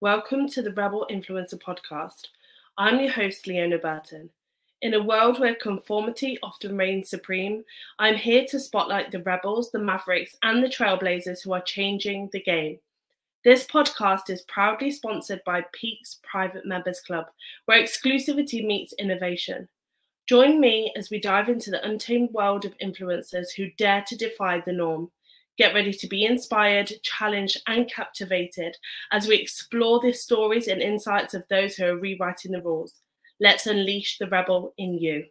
Welcome to the Rebel Influencer Podcast. I'm your host, Leona Burton. In a world where conformity often reigns supreme, I'm here to spotlight the rebels, the mavericks, and the trailblazers who are changing the game. This podcast is proudly sponsored by Peake's Private Members Club, where exclusivity meets innovation. Join me as we dive into the untamed world of influencers who dare to defy the norm. Get ready to be inspired, challenged, and captivated as we explore the stories and insights of those who are rewriting the rules. Let's unleash the rebel in you.